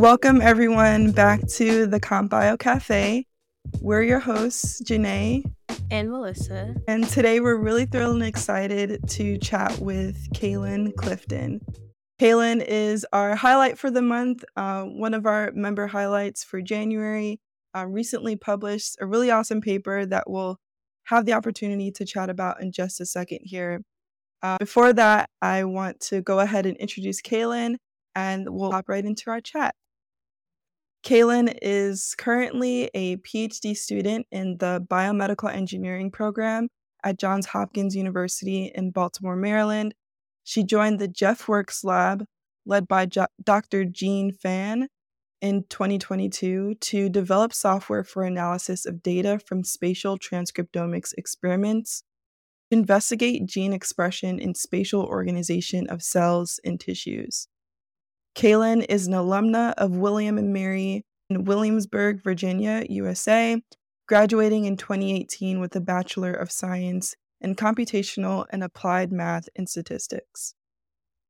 Welcome, everyone, back to the CompBio Cafe. We're your hosts, Janae and Melissa. And today we're really thrilled and excited to chat with Kalen Clifton. Kalen is our highlight for the month, uh, one of our member highlights for January. Uh, recently published a really awesome paper that we'll have the opportunity to chat about in just a second here. Uh, before that, I want to go ahead and introduce Kalen and we'll hop right into our chat. Kalen is currently a PhD student in the biomedical engineering program at Johns Hopkins University in Baltimore, Maryland. She joined the JEFworks lab, led by jo- Dr. Jean Fan, in 2022 to develop software for analysis of data from spatial transcriptomics experiments, to investigate gene expression in spatial organization of cells and tissues. Kalen is an alumna of William and Mary in Williamsburg, Virginia, USA, graduating in 2018 with a Bachelor of Science in Computational and Applied Math and Statistics.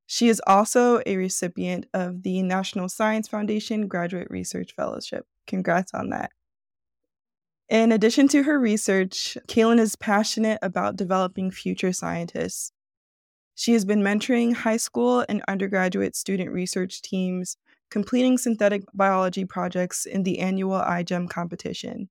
She is also a recipient of the National Science Foundation Graduate Research Fellowship. Congrats on that. In addition to her research, Kalen is passionate about developing future scientists she has been mentoring high school and undergraduate student research teams, completing synthetic biology projects in the annual iGEM competition.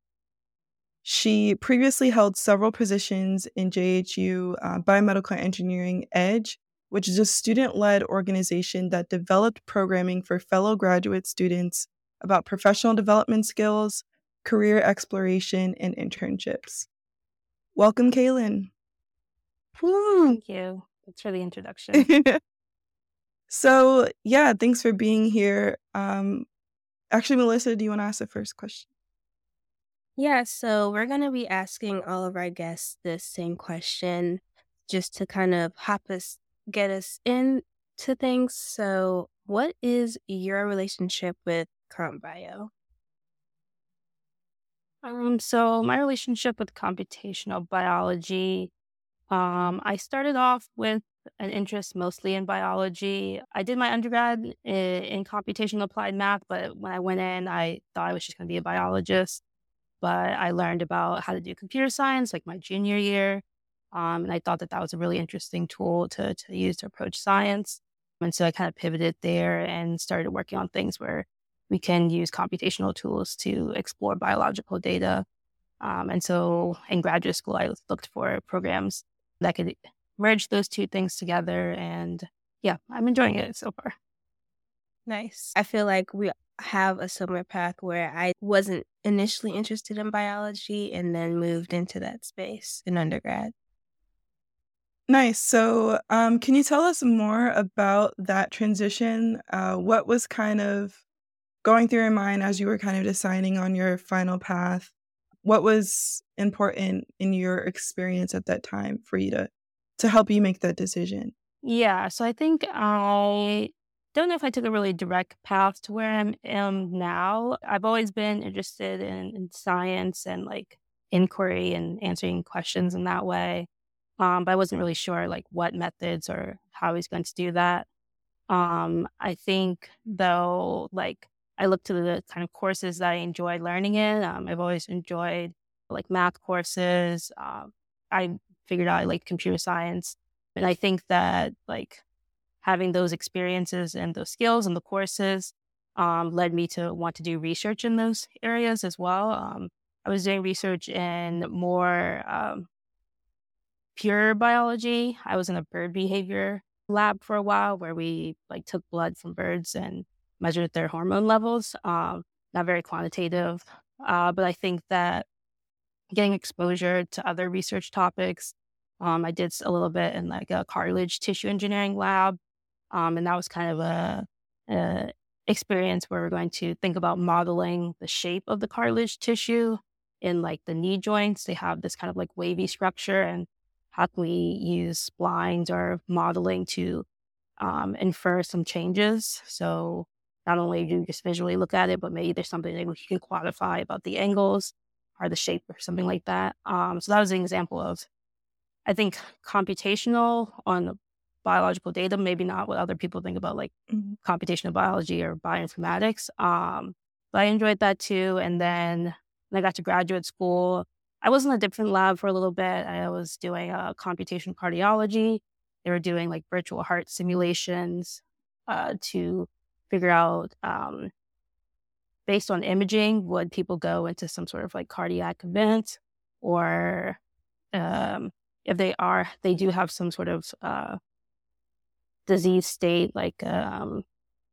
She previously held several positions in JHU uh, Biomedical Engineering EDGE, which is a student led organization that developed programming for fellow graduate students about professional development skills, career exploration, and internships. Welcome, Kalen. Thank you. Thanks for the introduction. so, yeah, thanks for being here. Um, actually, Melissa, do you want to ask the first question? Yeah, so we're going to be asking all of our guests this same question just to kind of hop us, get us into things. So, what is your relationship with CompBio? Um, so my relationship with computational biology um, I started off with an interest mostly in biology. I did my undergrad in, in computational applied math, but when I went in, I thought I was just going to be a biologist. But I learned about how to do computer science like my junior year. Um, and I thought that that was a really interesting tool to, to use to approach science. And so I kind of pivoted there and started working on things where we can use computational tools to explore biological data. Um, and so in graduate school, I looked for programs that could merge those two things together. And yeah, I'm enjoying it so far. Nice. I feel like we have a similar path where I wasn't initially interested in biology and then moved into that space in undergrad. Nice. So, um, can you tell us more about that transition? Uh, what was kind of going through your mind as you were kind of deciding on your final path? What was important in your experience at that time for you to to help you make that decision? Yeah, so I think I don't know if I took a really direct path to where I am now. I've always been interested in, in science and like inquiry and answering questions in that way. Um, but I wasn't really sure like what methods or how was going to do that. Um, I think though, like I look to the kind of courses that I enjoy learning in. Um, I've always enjoyed like math courses. Um, I figured out I like computer science. And I think that like having those experiences and those skills and the courses um, led me to want to do research in those areas as well. Um, I was doing research in more um, pure biology. I was in a bird behavior lab for a while where we like took blood from birds and measured their hormone levels. Um, not very quantitative, uh, but I think that getting exposure to other research topics. Um, I did a little bit in like a cartilage tissue engineering lab, um, and that was kind of a, a, experience where we're going to think about modeling the shape of the cartilage tissue in like the knee joints. They have this kind of like wavy structure, and how can we use splines or modeling to um, infer some changes? So not only do you just visually look at it, but maybe there's something that you can quantify about the angles or the shape or something like that. Um, so that was an example of, I think, computational on biological data, maybe not what other people think about like mm-hmm. computational biology or bioinformatics. Um, but I enjoyed that too. And then when I got to graduate school, I was in a different lab for a little bit. I was doing a uh, computation cardiology. They were doing like virtual heart simulations uh, to figure out, um, based on imaging, would people go into some sort of like cardiac event or um, if they are, they do have some sort of uh, disease state like um,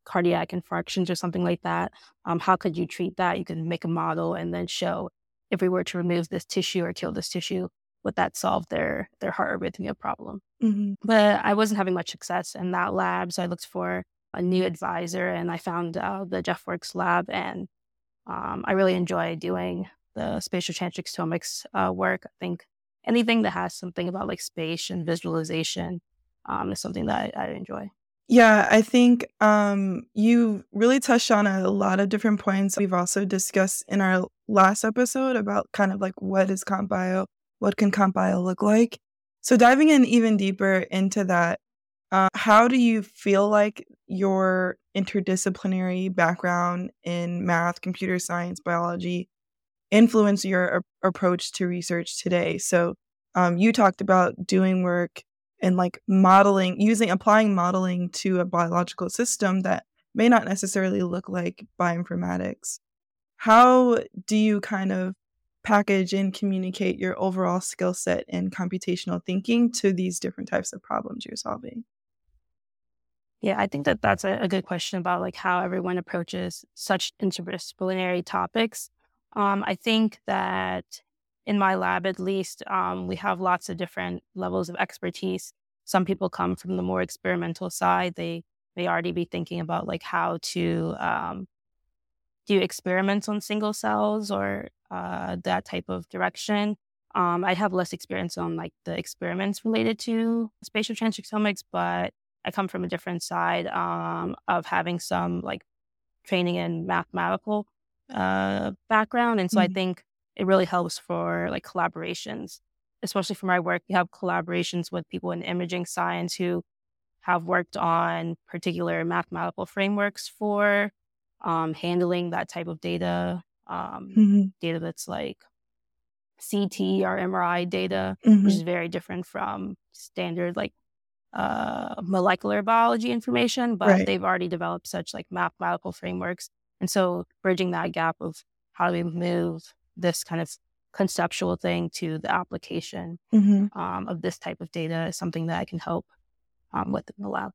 cardiac infarctions or something like that. Um, how could you treat that? You can make a model and then show if we were to remove this tissue or kill this tissue, would that solve their their heart arrhythmia problem? Mm-hmm. But I wasn't having much success in that lab, so I looked for a new advisor, and I found uh, the JEFworks lab, and um, I really enjoy doing the spatial transcriptomics uh, work. I think anything that has something about like space and visualization um, is something that I, I enjoy. Yeah, I think um, you really touched on a lot of different points. We've also discussed in our last episode about kind of like what is comp bio, what can comp bio look like. So diving in even deeper into that, uh, how do you feel like your interdisciplinary background in math, computer science, biology influence your a- approach to research today? So um, you talked about doing work and like modeling using applying modeling to a biological system that may not necessarily look like bioinformatics how do you kind of package and communicate your overall skill set in computational thinking to these different types of problems you're solving yeah i think that that's a, a good question about like how everyone approaches such interdisciplinary topics um, i think that in my lab at least, um, we have lots of different levels of expertise. Some people come from the more experimental side. They may already be thinking about like how to um, do experiments on single cells or uh, that type of direction. Um, I have less experience on like the experiments related to spatial transcriptomics, but I come from a different side um, of having some like training in mathematical uh, background, and so mm-hmm. I think it really helps for like collaborations, especially for my work. You have collaborations with people in imaging science who have worked on particular mathematical frameworks for um, handling that type of data, um, mm-hmm. data that's like CT or MRI data, mm-hmm. which is very different from standard like uh, molecular biology information, but right. they've already developed such like mathematical frameworks. And so bridging that gap of how do we move this kind of conceptual thing to the application mm-hmm. um, of this type of data is something that I can help um, with in the lab.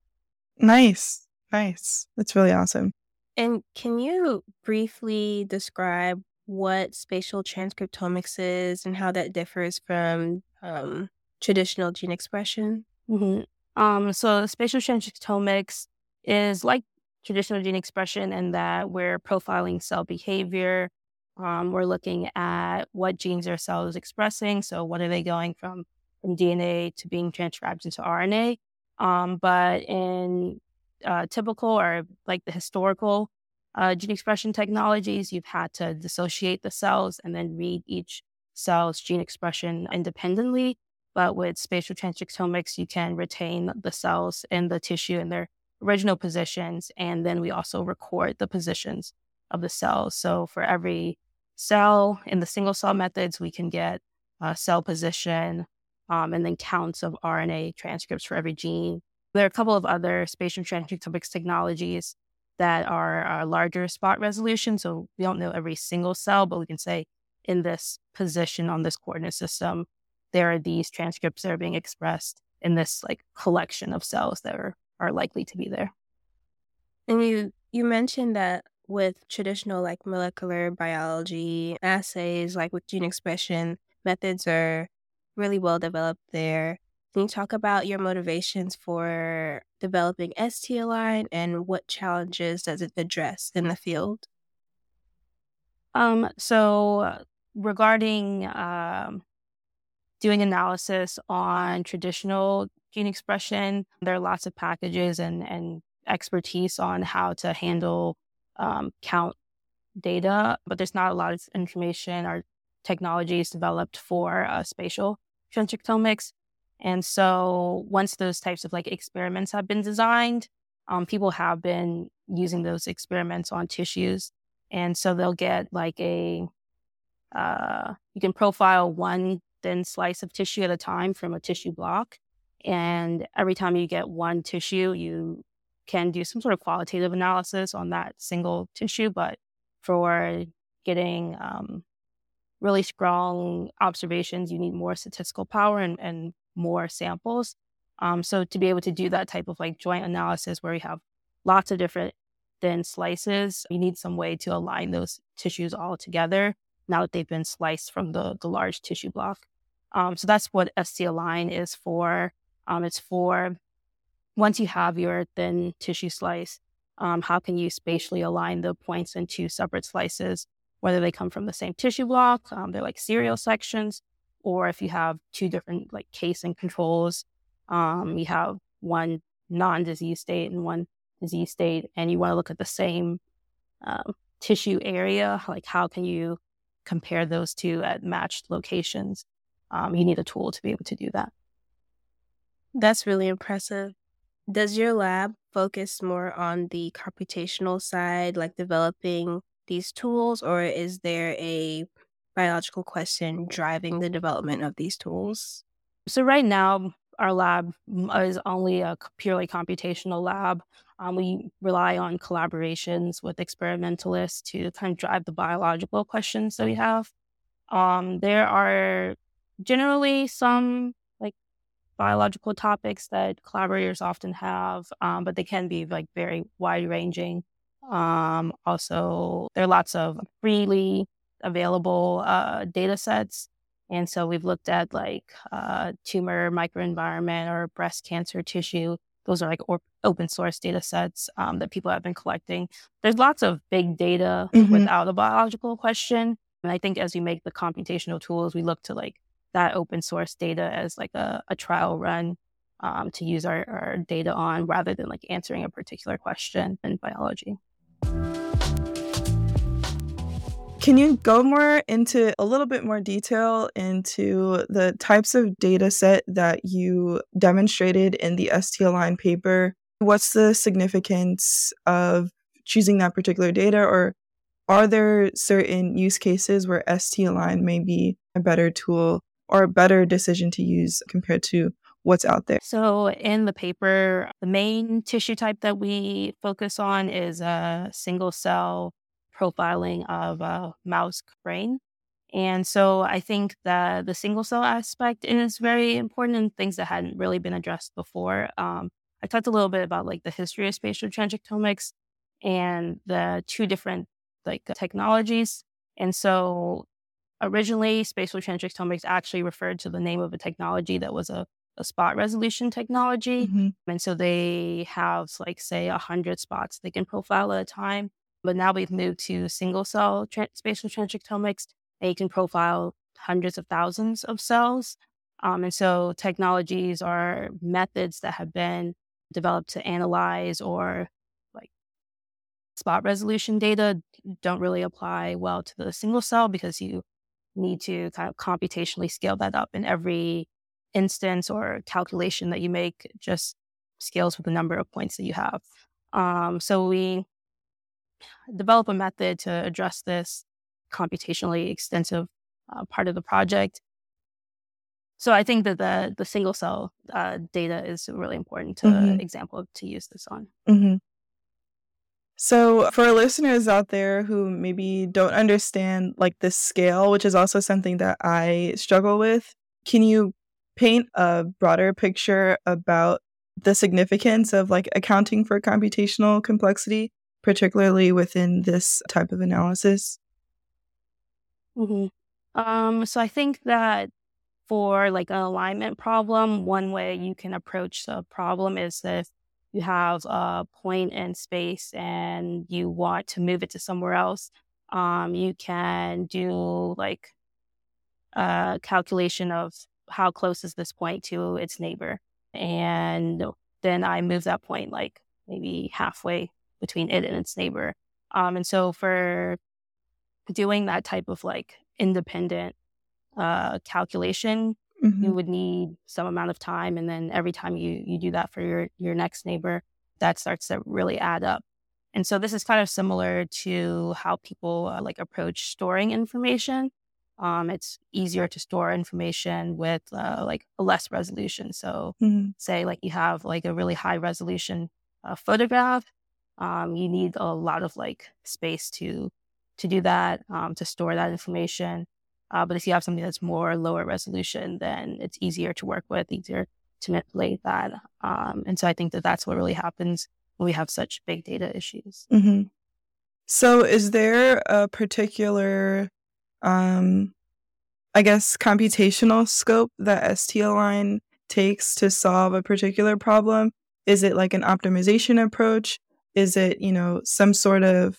Nice. Nice. That's really awesome. And can you briefly describe what spatial transcriptomics is and how that differs from um, traditional gene expression? Mm-hmm. Um, so, spatial transcriptomics is like traditional gene expression in that we're profiling cell behavior um, we're looking at what genes our cells expressing. So, what are they going from, from DNA to being transcribed into RNA? Um, but in uh, typical or like the historical uh, gene expression technologies, you've had to dissociate the cells and then read each cell's gene expression independently. But with spatial transcriptomics, you can retain the cells in the tissue in their original positions. And then we also record the positions of the cells. So for every cell in the single cell methods, we can get a cell position um, and then counts of RNA transcripts for every gene. There are a couple of other spatial transcriptomics technologies that are larger spot resolution. So we don't know every single cell, but we can say in this position on this coordinate system, there are these transcripts that are being expressed in this like collection of cells that are, are likely to be there. And you you mentioned that with traditional like molecular biology assays, like with gene expression, methods are really well developed there. Can you talk about your motivations for developing STalign and what challenges does it address in the field? Um, so regarding um, doing analysis on traditional gene expression, there are lots of packages and, and expertise on how to handle um, count data, but there's not a lot of information or technologies developed for uh, spatial transcriptomics. And so once those types of like experiments have been designed, um, people have been using those experiments on tissues. And so they'll get like a, uh, you can profile one thin slice of tissue at a time from a tissue block. And every time you get one tissue, you can do some sort of qualitative analysis on that single tissue. But for getting um, really strong observations, you need more statistical power and, and more samples. Um, so to be able to do that type of like joint analysis where you have lots of different thin slices, you need some way to align those tissues all together now that they've been sliced from the, the large tissue block. Um, so that's what STalign is for. Um, it's for once you have your thin tissue slice, um, how can you spatially align the points in two separate slices, whether they come from the same tissue block, um, they're like serial sections, or if you have two different like case and controls, um, you have one non-disease state and one disease state, and you want to look at the same um, tissue area, like how can you compare those two at matched locations? Um, you need a tool to be able to do that. That's really impressive. Does your lab focus more on the computational side, like developing these tools, or is there a biological question driving the development of these tools? So, right now, our lab is only a purely computational lab. Um, we rely on collaborations with experimentalists to kind of drive the biological questions that we have. Um, there are generally some like biological topics that collaborators often have, um, but they can be like very wide ranging. Um, also, there are lots of freely available uh, data sets. And so we've looked at like uh, tumor microenvironment or breast cancer tissue. Those are like or- open source data sets um, that people have been collecting. There's lots of big data mm-hmm. without a biological question. And I think as we make the computational tools, we look to like that open source data as like a, a trial run um, to use our, our data on rather than like answering a particular question in biology. Can you go more into a little bit more detail into the types of data set that you demonstrated in the STalign paper? What's the significance of choosing that particular data, or are there certain use cases where STalign may be a better tool or a better decision to use compared to what's out there? So, in the paper, the main tissue type that we focus on is a single cell profiling of a mouse brain. And so I think that the single cell aspect is very important and things that hadn't really been addressed before. Um, I talked a little bit about like the history of spatial transcriptomics and the two different like technologies. And so originally spatial transcriptomics actually referred to the name of a technology that was a, a spot resolution technology. Mm-hmm. and so they have like say 100 spots they can profile at a time. But now we've moved to single cell tra- spatial transcriptomics. And you can profile hundreds of thousands of cells. Um, and so technologies are methods that have been developed to analyze or like spot resolution data don't really apply well to the single cell because you need to kind of computationally scale that up in every instance or calculation that you make just scales with the number of points that you have. Um, so we develop a method to address this computationally extensive uh, part of the project. So I think that the the single cell uh, data is really important to mm-hmm. example to use this on. Mm-hmm. So, for listeners out there who maybe don't understand like the scale, which is also something that I struggle with, can you paint a broader picture about the significance of like accounting for computational complexity, particularly within this type of analysis? Mm-hmm. Um, so, I think that for like an alignment problem, one way you can approach the problem is that you have a point in space and you want to move it to somewhere else, um, you can do like a calculation of how close is this point to its neighbor. And then I move that point like maybe halfway between it and its neighbor. Um, and so for doing that type of like independent uh, calculation, mm-hmm. you would need some amount of time. And then every time you, you do that for your, your next neighbor, that starts to really add up. And so this is kind of similar to how people uh, like approach storing information. Um, it's easier to store information with uh, like less resolution. So, mm-hmm. say like you have like a really high resolution uh, photograph, um, you need a lot of like space to to do that um, to store that information. Uh, but if you have something that's more lower resolution, then it's easier to work with, easier to manipulate that. Um, and so I think that that's what really happens when we have such big data issues. Mm-hmm. So, is there a particular, um, I guess, computational scope that STalign takes to solve a particular problem? Is it like an optimization approach? Is it, you know, some sort of,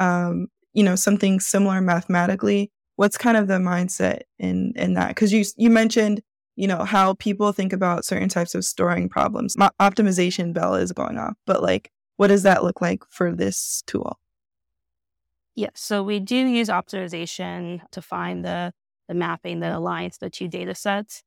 um, you know, something similar mathematically? What's kind of the mindset in in that? Because you you mentioned you know how people think about certain types of storing problems. My optimization bell is going off but like what does that look like for this tool? Yes so we do use optimization to find the the mapping that aligns the two data sets.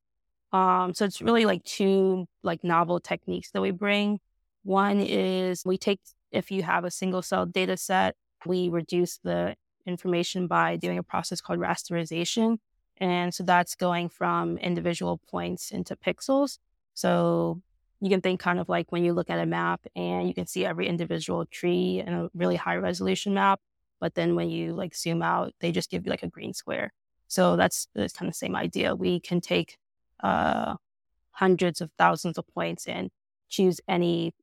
Um, so it's really like two like novel techniques that we bring. One is we take if you have a single cell data set we reduce the information by doing a process called rasterization and so that's going from individual points into pixels. So you can think kind of like when you look at a map and you can see every individual tree in a really high resolution map. But then when you like zoom out, they just give you like a green square. So that's, that's kind of the same idea. We can take uh, hundreds of thousands of points and choose any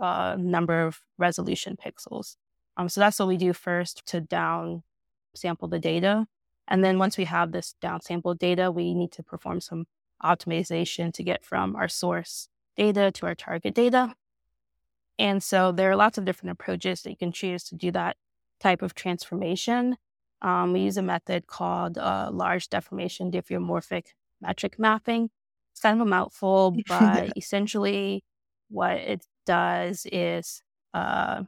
uh, number of resolution pixels. Um, so that's what we do first to down sample the data. And then once we have this downsample data, we need to perform some optimization to get from our source data to our target data. And so there are lots of different approaches that you can choose to do that type of transformation. Um, we use a method called uh, large deformation diffeomorphic metric mapping. It's kind of a mouthful, but essentially what it does is uh,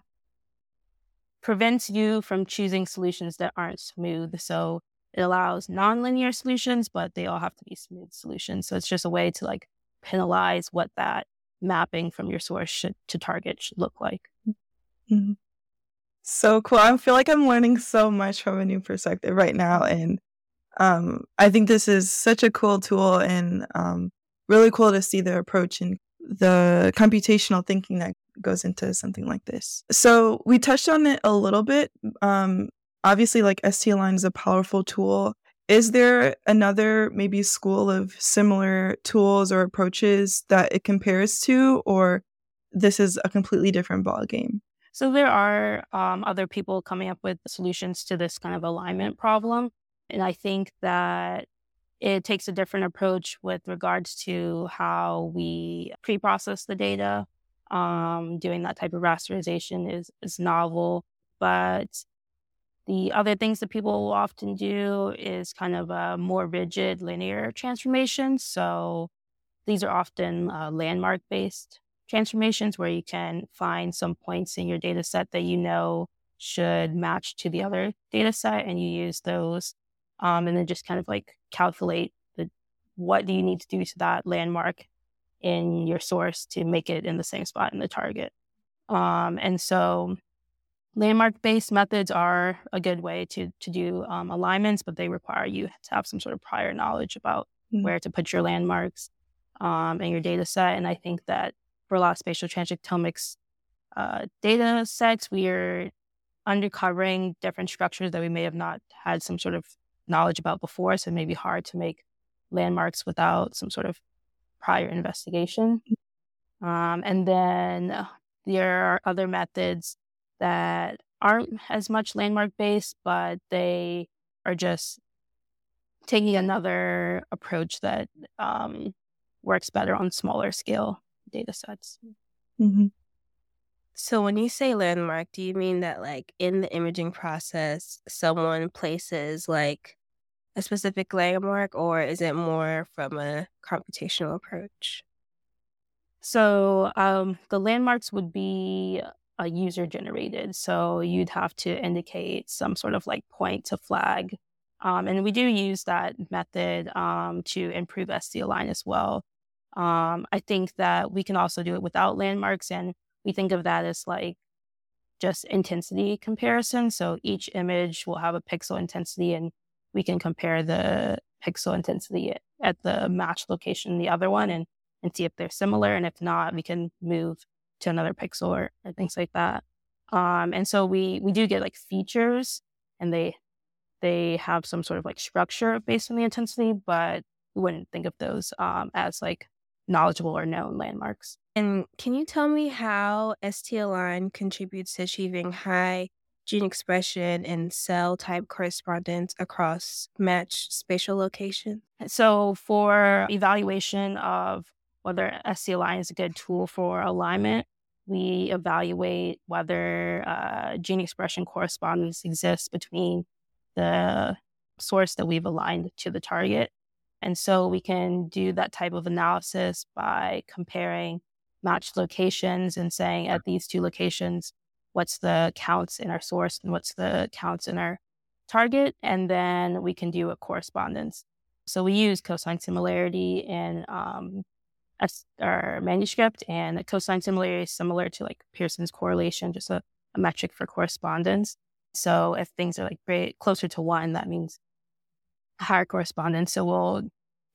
prevents you from choosing solutions that aren't smooth. So it allows nonlinear solutions, but they all have to be smooth solutions. So it's just a way to like penalize what that mapping from your source should, to target should look like. Mm-hmm. So cool. I feel like I'm learning so much from a new perspective right now. And um, I think this is such a cool tool and um, really cool to see the approach and the computational thinking that goes into something like this. So we touched on it a little bit, um, obviously like STalign is a powerful tool. Is there another maybe school of similar tools or approaches that it compares to, or this is a completely different ball game? So there are um, other people coming up with solutions to this kind of alignment problem, and I think that it takes a different approach with regards to how we pre-process the data. Um, doing that type of rasterization is is novel, but the other things that people will often do is kind of a more rigid linear transformation. So these are often uh, landmark based transformations where you can find some points in your data set that you know should match to the other data set and you use those um, and then just kind of like calculate the what do you need to do to that landmark in your source to make it in the same spot in the target um, and so Landmark based methods are a good way to, to do um, alignments, but they require you to have some sort of prior knowledge about mm-hmm. where to put your landmarks um, in your data set. And I think that for a lot of spatial transcriptomics uh, data sets, we are uncovering different structures that we may have not had some sort of knowledge about before. So it may be hard to make landmarks without some sort of prior investigation. Um, and then there are other methods that aren't as much landmark based, but they are just taking another approach that um, works better on smaller scale data sets. Mm-hmm. So, when you say landmark, do you mean that, like, in the imaging process, someone places like a specific landmark, or is it more from a computational approach? So, um, the landmarks would be uh, user generated. So you'd have to indicate some sort of like point to flag Um, and we do use that method um, to improve STalign as well. Um, I think that we can also do it without landmarks, and we think of that as like just intensity comparison. So each image will have a pixel intensity, and we can compare the pixel intensity at the match location, the other one, and and see if they're similar. And if not, we can move to another pixel or, or things like that. Um, and so we we do get like features, and they they have some sort of like structure based on the intensity, but we wouldn't think of those um, as like knowledgeable or known landmarks. And can you tell me how STalign contributes to achieving high gene expression and cell type correspondence across matched spatial locations? So, for evaluation of whether Align is a good tool for alignment, we evaluate whether uh, gene expression correspondence exists between the source that we've aligned to the target. And so we can do that type of analysis by comparing matched locations and saying at these two locations, what's the counts in our source and what's the counts in our target. And then we can do a correspondence. So we use cosine similarity in um, our manuscript, and a cosine similarity is similar to like Pearson's correlation, just a, a metric for correspondence. So if things are like very closer to one, that means higher correspondence. So we'll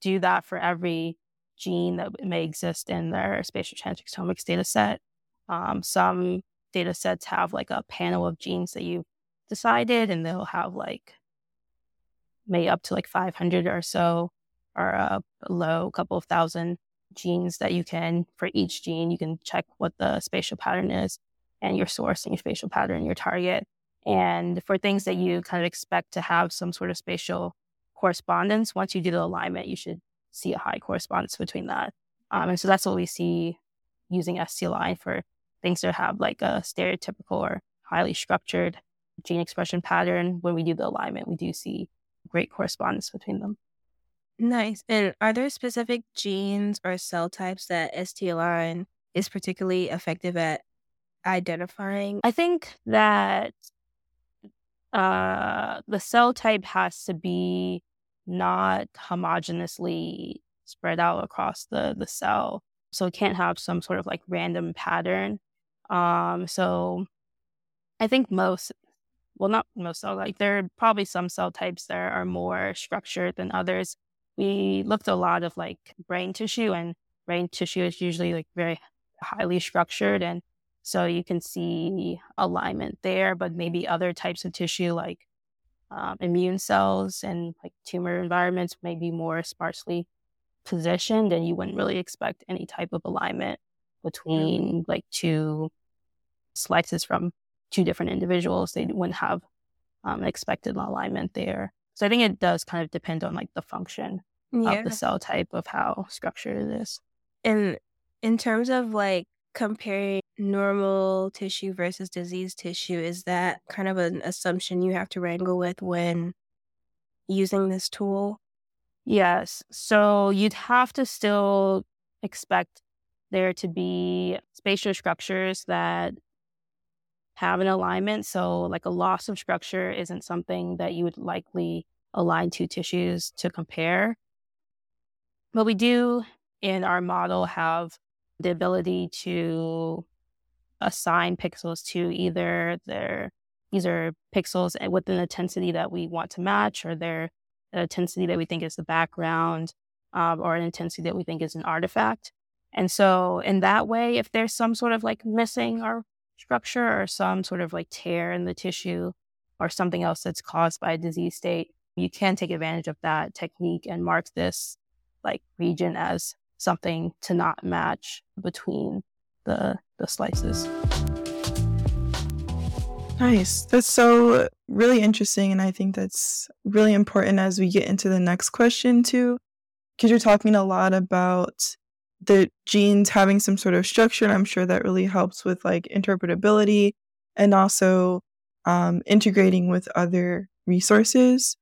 do that for every gene that may exist in their spatial transcriptomics data set. Um, some data sets have like a panel of genes that you've decided, and they'll have like maybe up to like 500 or so, or a low couple of thousand genes that you can, for each gene, you can check what the spatial pattern is and your source and your spatial pattern, your target. And for things that you kind of expect to have some sort of spatial correspondence, once you do the alignment, you should see a high correspondence between that. Um, and so that's what we see using Align for things that have like a stereotypical or highly structured gene expression pattern. When we do the alignment, we do see great correspondence between them. Nice. And are there specific genes or cell types that STalign is particularly effective at identifying? I think that uh, the cell type has to be not homogeneously spread out across the the cell, so it can't have some sort of like random pattern. Um, so I think most, well, not most cell like there are probably some cell types that are more structured than others. We looked a lot of like brain tissue, and brain tissue is usually like very highly structured and so you can see alignment there, but maybe other types of tissue like um, immune cells and like tumor environments may be more sparsely positioned, and you wouldn't really expect any type of alignment between like two slices from two different individuals. They wouldn't have um, expected alignment there. So I think it does kind of depend on like the function yeah. of the cell type of how structured it is. And in terms of like comparing normal tissue versus disease tissue is that kind of an assumption you have to wrangle with when using this tool yes so you'd have to still expect there to be spatial structures that have an alignment. So like a loss of structure isn't something that you would likely align two tissues to compare. But we do in our model have the ability to assign pixels to either their these are pixels with an intensity that we want to match or their intensity that we think is the background um, or an intensity that we think is an artifact and so in that way if there's some sort of like missing or structure or some sort of like tear in the tissue or something else that's caused by a disease state you can take advantage of that technique and mark this like region as something to not match between the the slices. Nice. That's so really interesting and I think that's really important as we get into the next question too. Because you're talking a lot about the genes having some sort of structure and I'm sure that really helps with like interpretability and also um, integrating with other resources.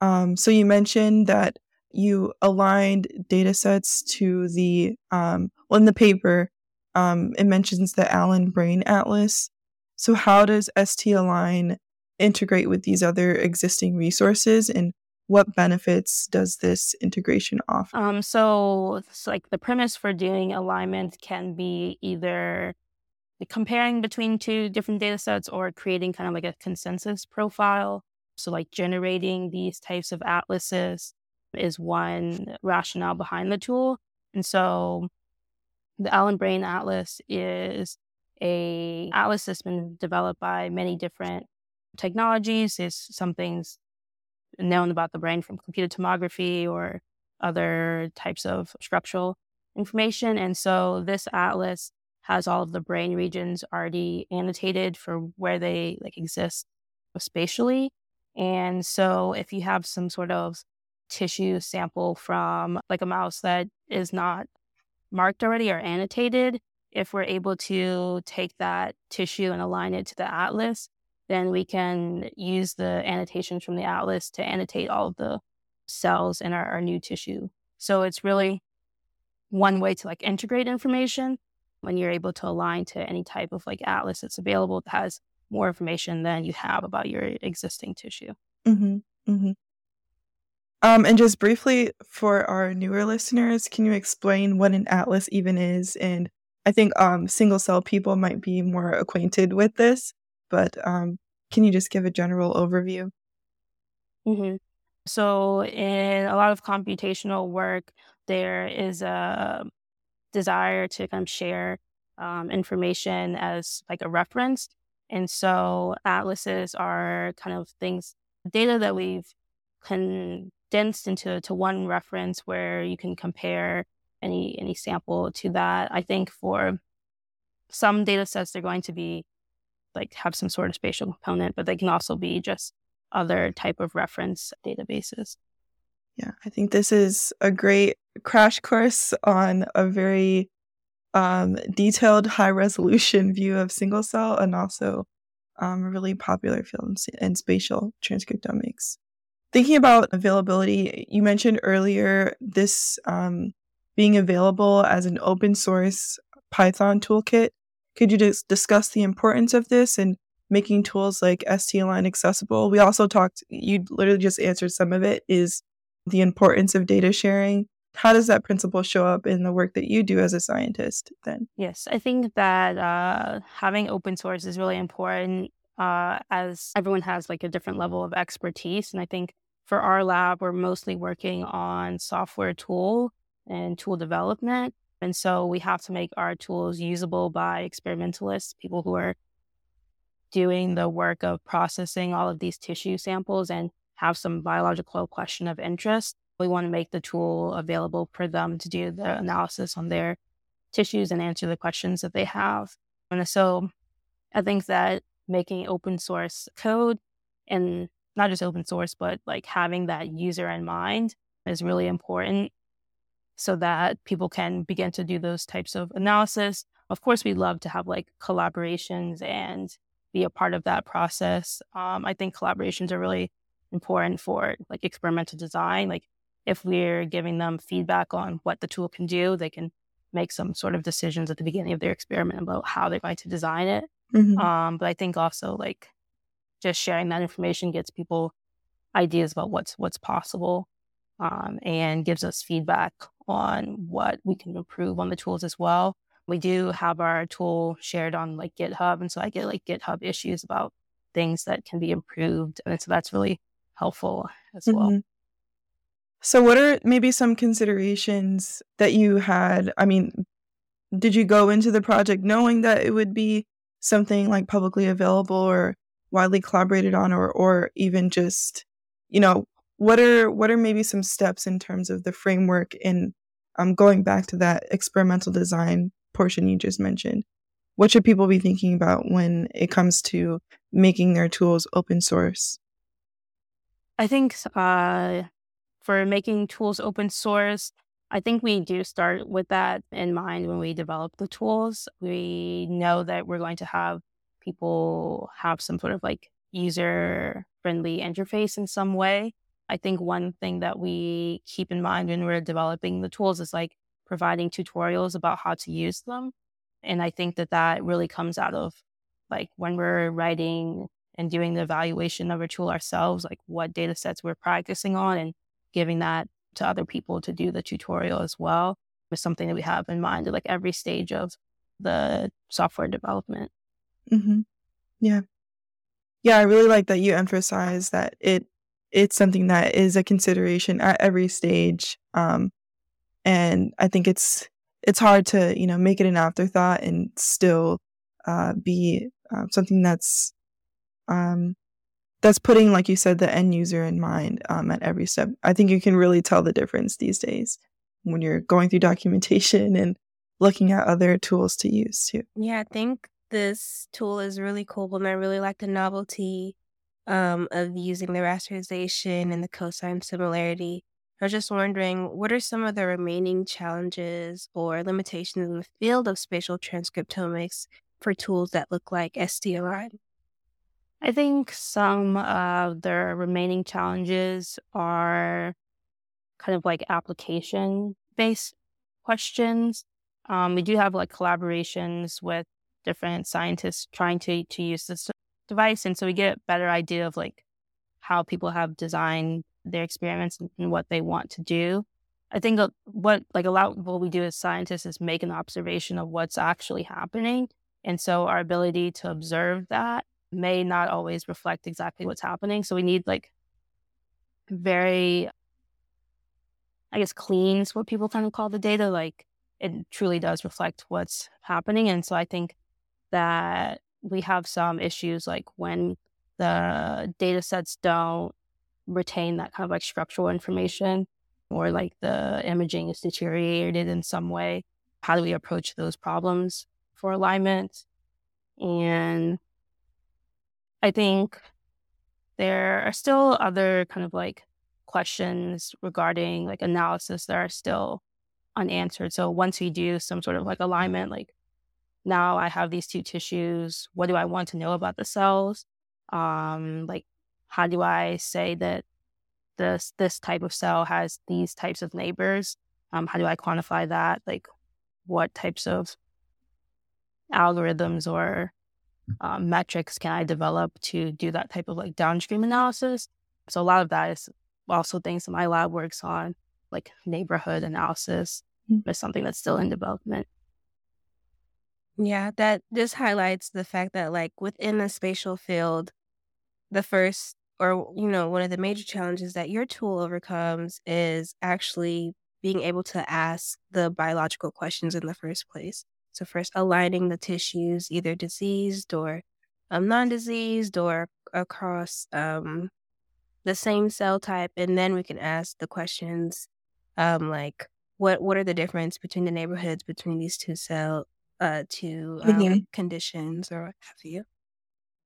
Um, so you mentioned that you aligned data sets to the um, well in the paper um, it mentions the allen brain atlas so how does STalign integrate with these other existing resources and what benefits does this integration offer? Um, so like the premise for doing alignment can be either comparing between two different data sets or creating kind of like a consensus profile. So like generating these types of atlases is one rationale behind the tool. And so the Allen Brain Atlas is a atlas that's been developed by many different technologies. Is some things known about the brain from computed tomography or other types of structural information. And so this atlas has all of the brain regions already annotated for where they like exist spatially. And so if you have some sort of tissue sample from like a mouse that is not marked already or annotated, if we're able to take that tissue and align it to the atlas, then we can use the annotations from the atlas to annotate all of the cells in our, our new tissue. So it's really one way to like integrate information when you're able to align to any type of like atlas that's available that has more information than you have about your existing tissue. Mm-hmm. Mm-hmm. Um, and just briefly for our newer listeners, can you explain what an atlas even is? And I think um, single cell people might be more acquainted with this, but um, can you just give a general overview? Mm-hmm. So, in a lot of computational work, there is a desire to kind of share um, information as like a reference. And so, atlases are kind of things, data that we've condensed into to one reference where you can compare any any sample to that. I think for some data sets, they're going to be like have some sort of spatial component, but they can also be just other type of reference databases. Yeah, I think this is a great crash course on a very um, detailed, high resolution view of single cell and also um, a really popular field in spatial transcriptomics. Thinking about availability, you mentioned earlier this um, being available as an open source Python toolkit. Could you just discuss the importance of this and making tools like STalign accessible? We also talked, you literally just answered some of it, is the importance of data sharing. How does that principle show up in the work that you do as a scientist then? Yes, I think that uh, having open source is really important uh, as everyone has like a different level of expertise. And I think for our lab, we're mostly working on software tool and tool development. And so we have to make our tools usable by experimentalists, people who are doing the work of processing all of these tissue samples and have some biological question of interest. We want to make the tool available for them to do the analysis on their tissues and answer the questions that they have. And so I think that making open source code and not just open source, but like having that user in mind is really important so that people can begin to do those types of analysis. Of course, we love to have like collaborations and be a part of that process. Um, I think collaborations are really important for like experimental design. Like if we're giving them feedback on what the tool can do, they can make some sort of decisions at the beginning of their experiment about how they're going to design it. Mm-hmm. Um, but I think also like just sharing that information gets people ideas about what's what's possible um, and gives us feedback on what we can improve on the tools as well. We do have our tool shared on like GitHub. And so I get like GitHub issues about things that can be improved. And so that's really helpful as mm-hmm. well. So, what are maybe some considerations that you had? I mean, did you go into the project knowing that it would be something like publicly available or widely collaborated on, or or even just, you know, what are what are maybe some steps in terms of the framework in um, going back to that experimental design portion you just mentioned? What should people be thinking about when it comes to making their tools open source? I think uh, for making tools open source i think we do start with that in mind when we develop the tools. We know that we're going to have people have some sort of like user friendly interface in some way I think one thing that we keep in mind when we're developing the tools is like providing tutorials about how to use them. And I think that that really comes out of like when we're writing and doing the evaluation of our tool ourselves, like what data sets we're practicing on and giving that to other people to do the tutorial as well is something that we have in mind at like every stage of the software development. Mm-hmm. Yeah. Yeah, I really like that you emphasize that it it's something that is a consideration at every stage. Um, and I think it's it's hard to you know make it an afterthought and still uh, be uh, something that's um, that's putting, like you said, the end user in mind um, at every step. I think you can really tell the difference these days when you're going through documentation and looking at other tools to use too. Yeah, I think this tool is really cool, and I really like the novelty um, of using the rasterization and the cosine similarity. I was just wondering, what are some of the remaining challenges or limitations in the field of spatial transcriptomics for tools that look like STalign? I think some of the remaining challenges are kind of like application based questions. Um, we do have like collaborations with different scientists trying to, to use this device. And so we get a better idea of like how people have designed their experiments and what they want to do. I think uh, what like a lot of what we do as scientists is make an observation of what's actually happening. And so our ability to observe that may not always reflect exactly what's happening. So we need like very, I guess, clean what people kind of call the data. Like it truly does reflect what's happening. And so I think that we have some issues like when the data sets don't retain that kind of like structural information or like the imaging is deteriorated in some way. How do we approach those problems for alignment? And I think there are still other kind of like questions regarding like analysis that are still unanswered. So once we do some sort of like alignment, like now I have these two tissues, what do I want to know about the cells? Um, like how do I say that this this type of cell has these types of neighbors? Um, how do I quantify that? Like what types of algorithms or um, metrics can I develop to do that type of like downstream analysis? So a lot of that is also things that my lab works on, like neighborhood analysis mm-hmm. is something that's still in development. Yeah, that just highlights the fact that like within the spatial field, the first or you know, one of the major challenges that your tool overcomes is actually being able to ask the biological questions in the first place. So, first aligning the tissues, either diseased or um, non diseased or across um, the same cell type. And then we can ask the questions um, like, what, what are the difference between the neighborhoods between these two cell, uh, two um, mm-hmm. conditions or what have you?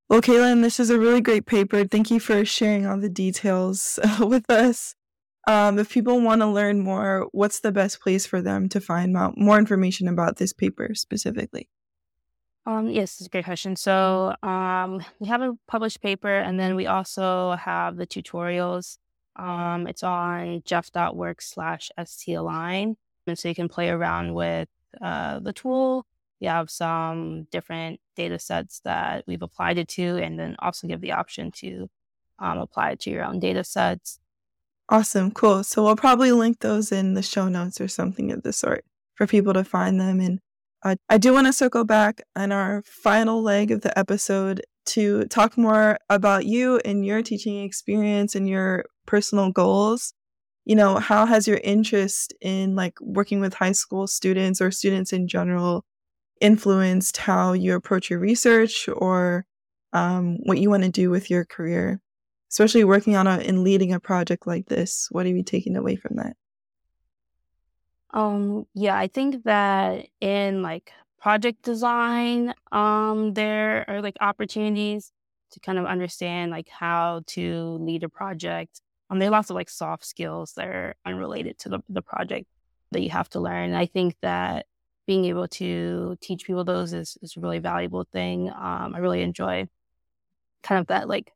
Well, Kalen, this is a really great paper. Thank you for sharing all the details uh, with us. Um, if people want to learn more, what's the best place for them to find out more information about this paper specifically? Um, yes, it's a great question. So um, we have a published paper, and then we also have the tutorials. Um, it's on jeff.work slash stalign. And so you can play around with uh, the tool. We have some different data sets that we've applied it to, and then also give the option to um, apply it to your own data sets. Awesome. Cool. So we'll probably link those in the show notes or something of the sort for people to find them. And I do want to circle back on our final leg of the episode to talk more about you and your teaching experience and your personal goals. You know, how has your interest in like working with high school students or students in general influenced how you approach your research or um, what you want to do with your career? especially working on and leading a project like this what are you taking away from that um yeah i think that in like project design um there are like opportunities to kind of understand like how to lead a project um there are lots of like soft skills that are unrelated to the, the project that you have to learn i think that being able to teach people those is, is a really valuable thing um i really enjoy kind of that like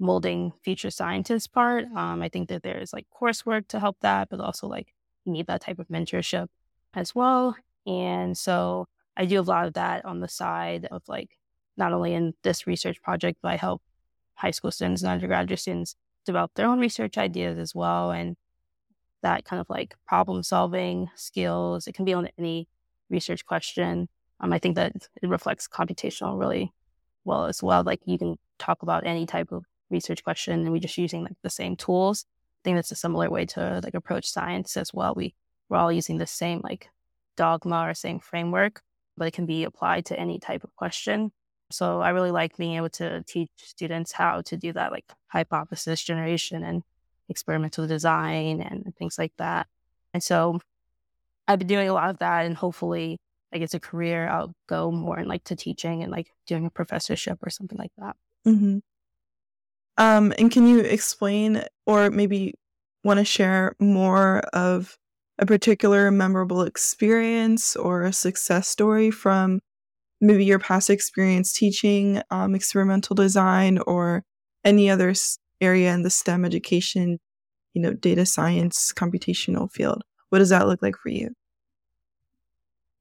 molding future scientists part. Um, I think that there's like coursework to help that, but also like you need that type of mentorship as well. And so I do a lot of that on the side of like not only in this research project, but I help high school students and undergraduate students develop their own research ideas as well. And that kind of like problem solving skills, it can be on any research question. Um, I think that it reflects computational really well as well. Like you can talk about any type of research question and we're just using like the same tools. I think that's a similar way to like approach science as well. We we're all using the same like dogma or same framework, but it can be applied to any type of question. So I really like being able to teach students how to do that, like hypothesis generation and experimental design and things like that. And so I've been doing a lot of that, and hopefully, like it's a career, I'll go more in like to teaching and like doing a professorship or something like that. Mm-hmm. Um, and can you explain, or maybe want to share more of a particular memorable experience or a success story from maybe your past experience teaching um, experimental design or any other area in the STEM education, you know, data science, computational field? What does that look like for you?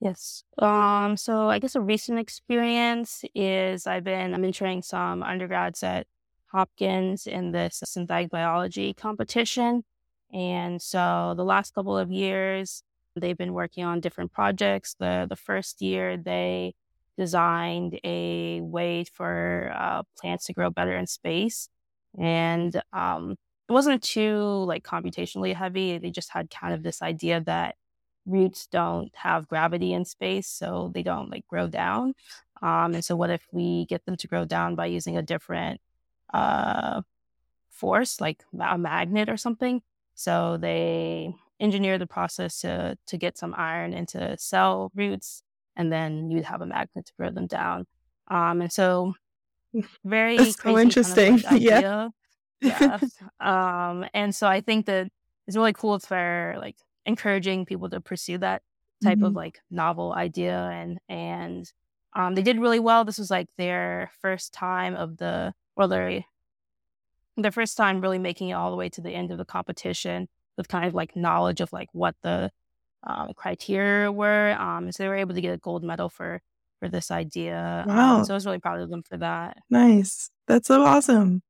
Yes. Um, so I guess a recent experience is I've been mentoring some undergrads at Hopkins in this synthetic biology competition. And so the last couple of years, they've been working on different projects. The the first year they designed a way for uh, plants to grow better in space, and um, it wasn't too like computationally heavy. They just had kind of this idea that roots don't have gravity in space, so they don't like grow down. Um, and so, what if we get them to grow down by using a different uh, force, like a magnet or something? So they engineer the process to to get some iron into cell roots, and then you'd have a magnet to grow them down. Um, and so very That's so interesting. Kind of yeah. yeah. um, and so I think that it's really cool for like encouraging people to pursue that type mm-hmm. of like novel idea and and um, they did really well. This was like their first time of the or their their first time really making it all the way to the end of the competition with kind of like knowledge of like what the um, criteria were. Um, so they were able to get a gold medal for for this idea. Um, wow! Um, so I was really proud of them for that. Nice. That's so awesome.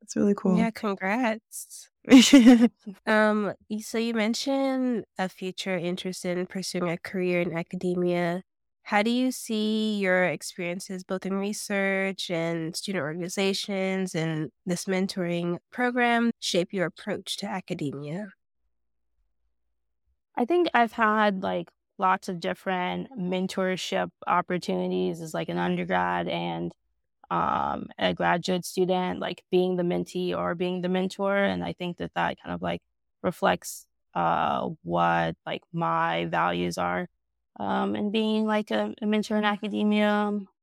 That's really cool. Yeah, congrats. um, so you mentioned a future interest in pursuing a career in academia. How do you see your experiences both in research and student organizations and this mentoring program shape your approach to academia? I think I've had like lots of different mentorship opportunities as like an undergrad and um, a graduate student, like being the mentee or being the mentor. And I think that that kind of like reflects uh, what like my values are um, and being like a, a mentor in academia.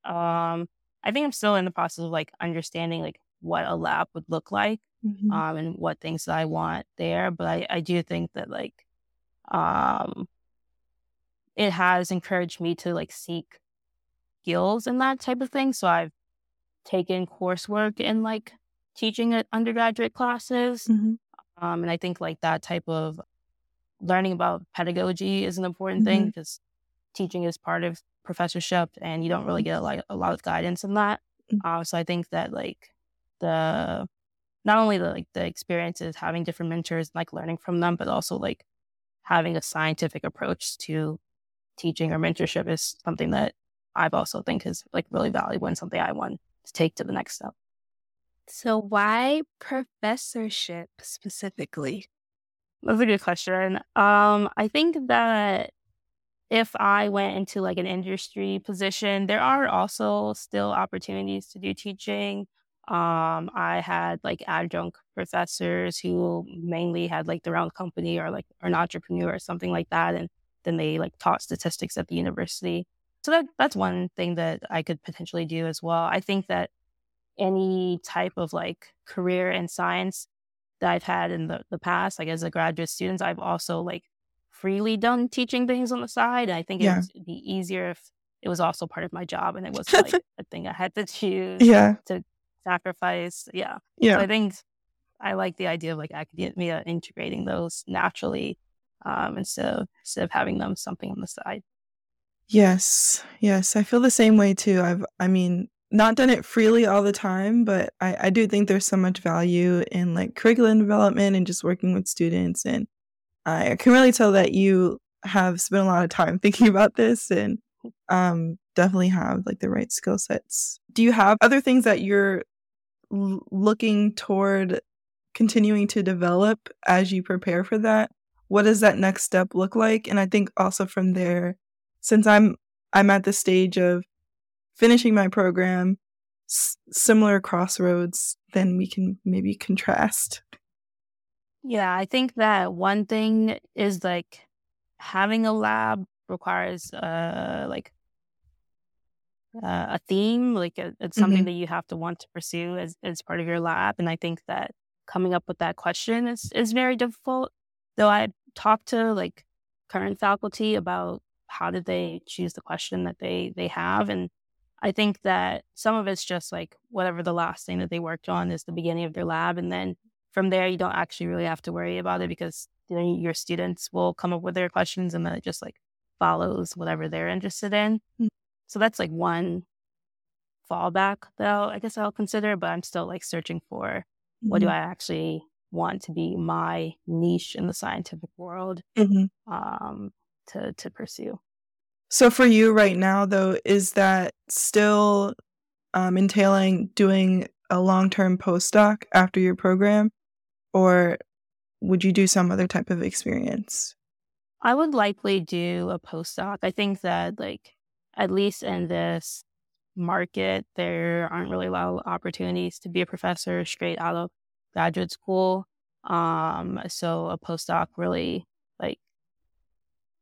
Um, I think I'm still in the process of like understanding like what a lab would look like mm-hmm. um, and what things that I want there. But I, I do think that like um, it has encouraged me to like seek skills and that type of thing. So I've taken coursework in like teaching at undergraduate classes. Mm-hmm. Um, and I think like that type of learning about pedagogy is an important mm-hmm. thing because teaching is part of professorship and you don't really get a lot, a lot of guidance in that. Mm-hmm. Uh, so I think that like the, not only the, like the experiences, having different mentors, like learning from them, but also like having a scientific approach to teaching or mentorship is something that I've also think is like really valuable and something I want to take to the next step. So, why professorship specifically? That's a good question. Um, I think that if I went into like an industry position, there are also still opportunities to do teaching. Um, I had like adjunct professors who mainly had like their own company or like or an entrepreneur or something like that, and then they like taught statistics at the university. So that that's one thing that I could potentially do as well. I think that any type of like career in science that I've had in the, the past, like as a graduate student, I've also like freely done teaching things on the side. And I think yeah. it'd be easier if it was also part of my job and it was like a thing I had to choose yeah. to sacrifice. Yeah. Yeah. So I think I like the idea of like academia integrating those naturally um, instead of instead of having them something on the side. Yes, yes, I feel the same way too. I've, I mean, not done it freely all the time, but I, I do think there's so much value in like curriculum development and just working with students. And I can really tell that you have spent a lot of time thinking about this and um, definitely have like the right skill sets. Do you have other things that you're l- looking toward continuing to develop as you prepare for that? What does that next step look like? And I think also from there, since I'm I'm at the stage of finishing my program, s- similar crossroads, then we can maybe contrast. Yeah, I think that one thing is like having a lab requires uh like uh, a theme, like a, it's something hmm that you have to want to pursue as as part of your lab. And I think that coming up with that question is is very difficult. Though I talked to like current faculty about how did they choose the question that they they have, and I think that some of it's just like whatever the last thing that they worked on is the beginning of their lab, and then from there you don't actually really have to worry about it because you know, your students will come up with their questions, and then it just like follows whatever they're interested in. Mm. So that's like one fallback that I'll, I guess I'll consider, but I'm still like searching for what do Mhm. I actually want to be my niche in the scientific world Mhm. um, to to pursue. So for you right now, though, is that still um, entailing doing a long term postdoc after your program, or would you do some other type of experience? I would likely do a postdoc. I think that like at least in this market, there aren't really a lot of opportunities to be a professor straight out of graduate school. Um, so a postdoc really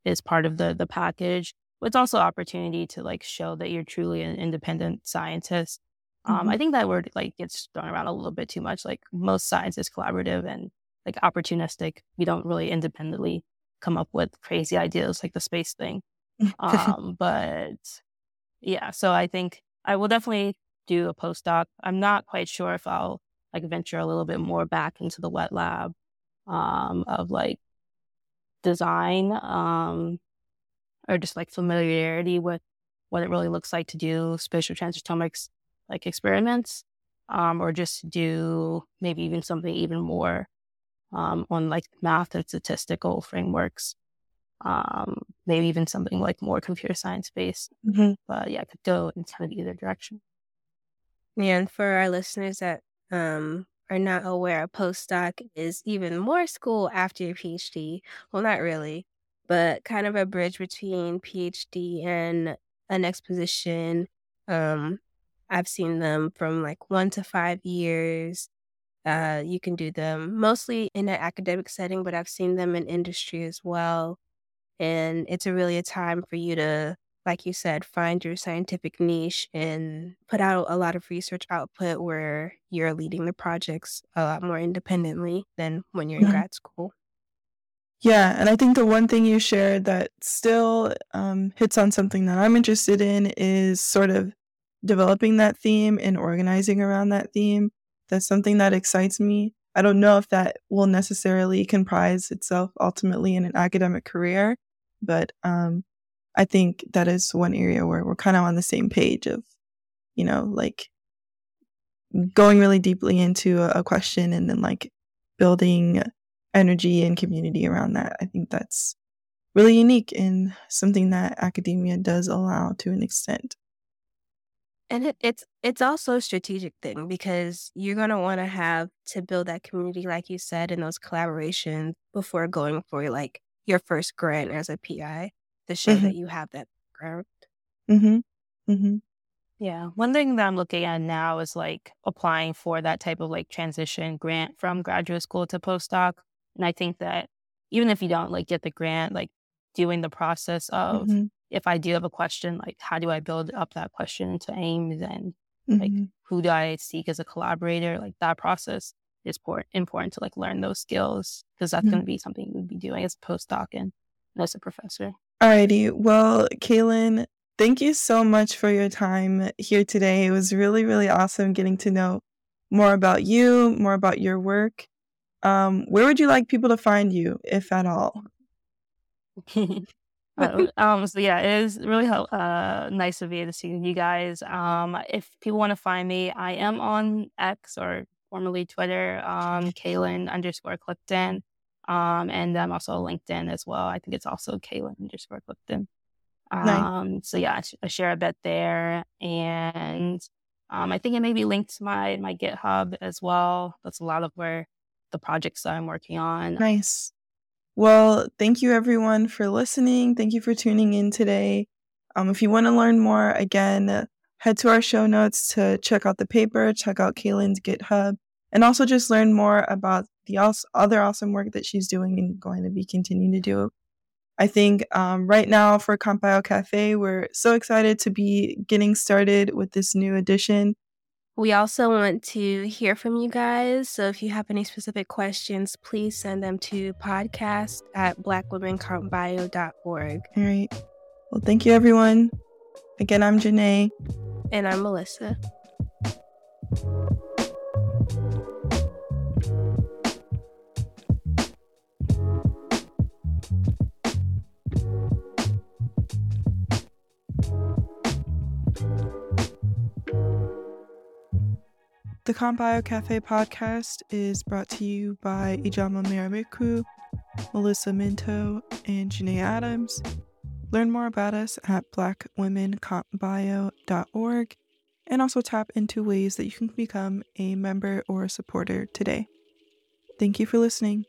is part of the the package. But it's also opportunity to like show that you're truly an independent scientist. Um, I hmm think that word like gets thrown around a little bit too much. Like most science is collaborative and like opportunistic. We don't really independently come up with crazy ideas like the space thing. Um, but yeah, so I think I will definitely do a postdoc. I'm not quite sure if I'll like venture a little bit more back into the wet lab um, of like design um, or just like familiarity with what it really looks like to do spatial transcriptomics like experiments um, or just do maybe even something even more um, on like math and statistical frameworks um, maybe even something like more computer science based hmm but yeah, I could go in kind of either direction. Yeah, and for our listeners that um are not aware, a postdoc is even more school after your PhD. Well, not really, but kind of a bridge between PhD and a next position. Um, I've seen them from like one to five years. Uh, you can do them mostly in an academic setting, but I've seen them in industry as well. And it's a really a time for you to, like you said, find your scientific niche and put out a lot of research output where you're leading the projects a lot more independently than when you're in hmm grad school. Yeah, and I think the one thing you shared that still um, hits on something that I'm interested in is sort of developing that theme and organizing around that theme. That's something that excites me. I don't know if that will necessarily comprise itself ultimately in an academic career, but um, I think that is one area where we're kind of on the same page of, you know, like going really deeply into a, a question and then like building energy and community around that. I think that's really unique and something that academia does allow to an extent. And it, it's it's also a strategic thing because you're gonna want to have to build that community, like you said, and those collaborations before going for like your first grant as a PI to show hmm that you have that background. hmm Mm-hmm. Yeah. One thing that I'm looking at now is like applying for that type of like transition grant from graduate school to postdoc. And I think that even if you don't like get the grant, like doing the process of hmm if I do have a question, like how do I build up that question to aims and like hmm who do I seek as a collaborator? Like that process is por- important to like learn those skills because that's going to be something you would be doing as a postdoc and as a professor. Alrighty. Well, Kalen, thank you so much for your time here today. It was really, really awesome getting to know more about you, more about your work. Um, where would you like people to find you, if at all? Um, so yeah, it is really uh, nice of you to see you guys. Um, if people want to find me, I am on X or formerly Twitter, um, Kalen underscore Clifton. Um, and I'm also on LinkedIn as well. I think it's also Kalen underscore Clifton. Um, nice. so yeah, I, share a bit there. And um, I think it may be linked to my, my GitHub as well. That's a lot of where the projects that I'm working on. Nice. Well, thank you everyone for listening. Thank you for tuning in today. Um, if you want to learn more, again, head to our show notes to check out the paper, check out Kalen's GitHub, and also just learn more about the other awesome work that she's doing and going to be continuing to do. I think um, right now for CompBio Cafe, we're so excited to be getting started with this new edition. We also want to hear from you guys. So if you have any specific questions, please send them to podcast at blackwomencompbio.org. All right. Well, thank you, everyone. Again, I'm Janae. And I'm Melissa. The CompBio Cafe podcast is brought to you by Ijama Miramiku, Melissa Minto, and Janae Adams. Learn more about us at blackwomencompbio.org and also tap into ways that you can become a member or a supporter today. Thank you for listening.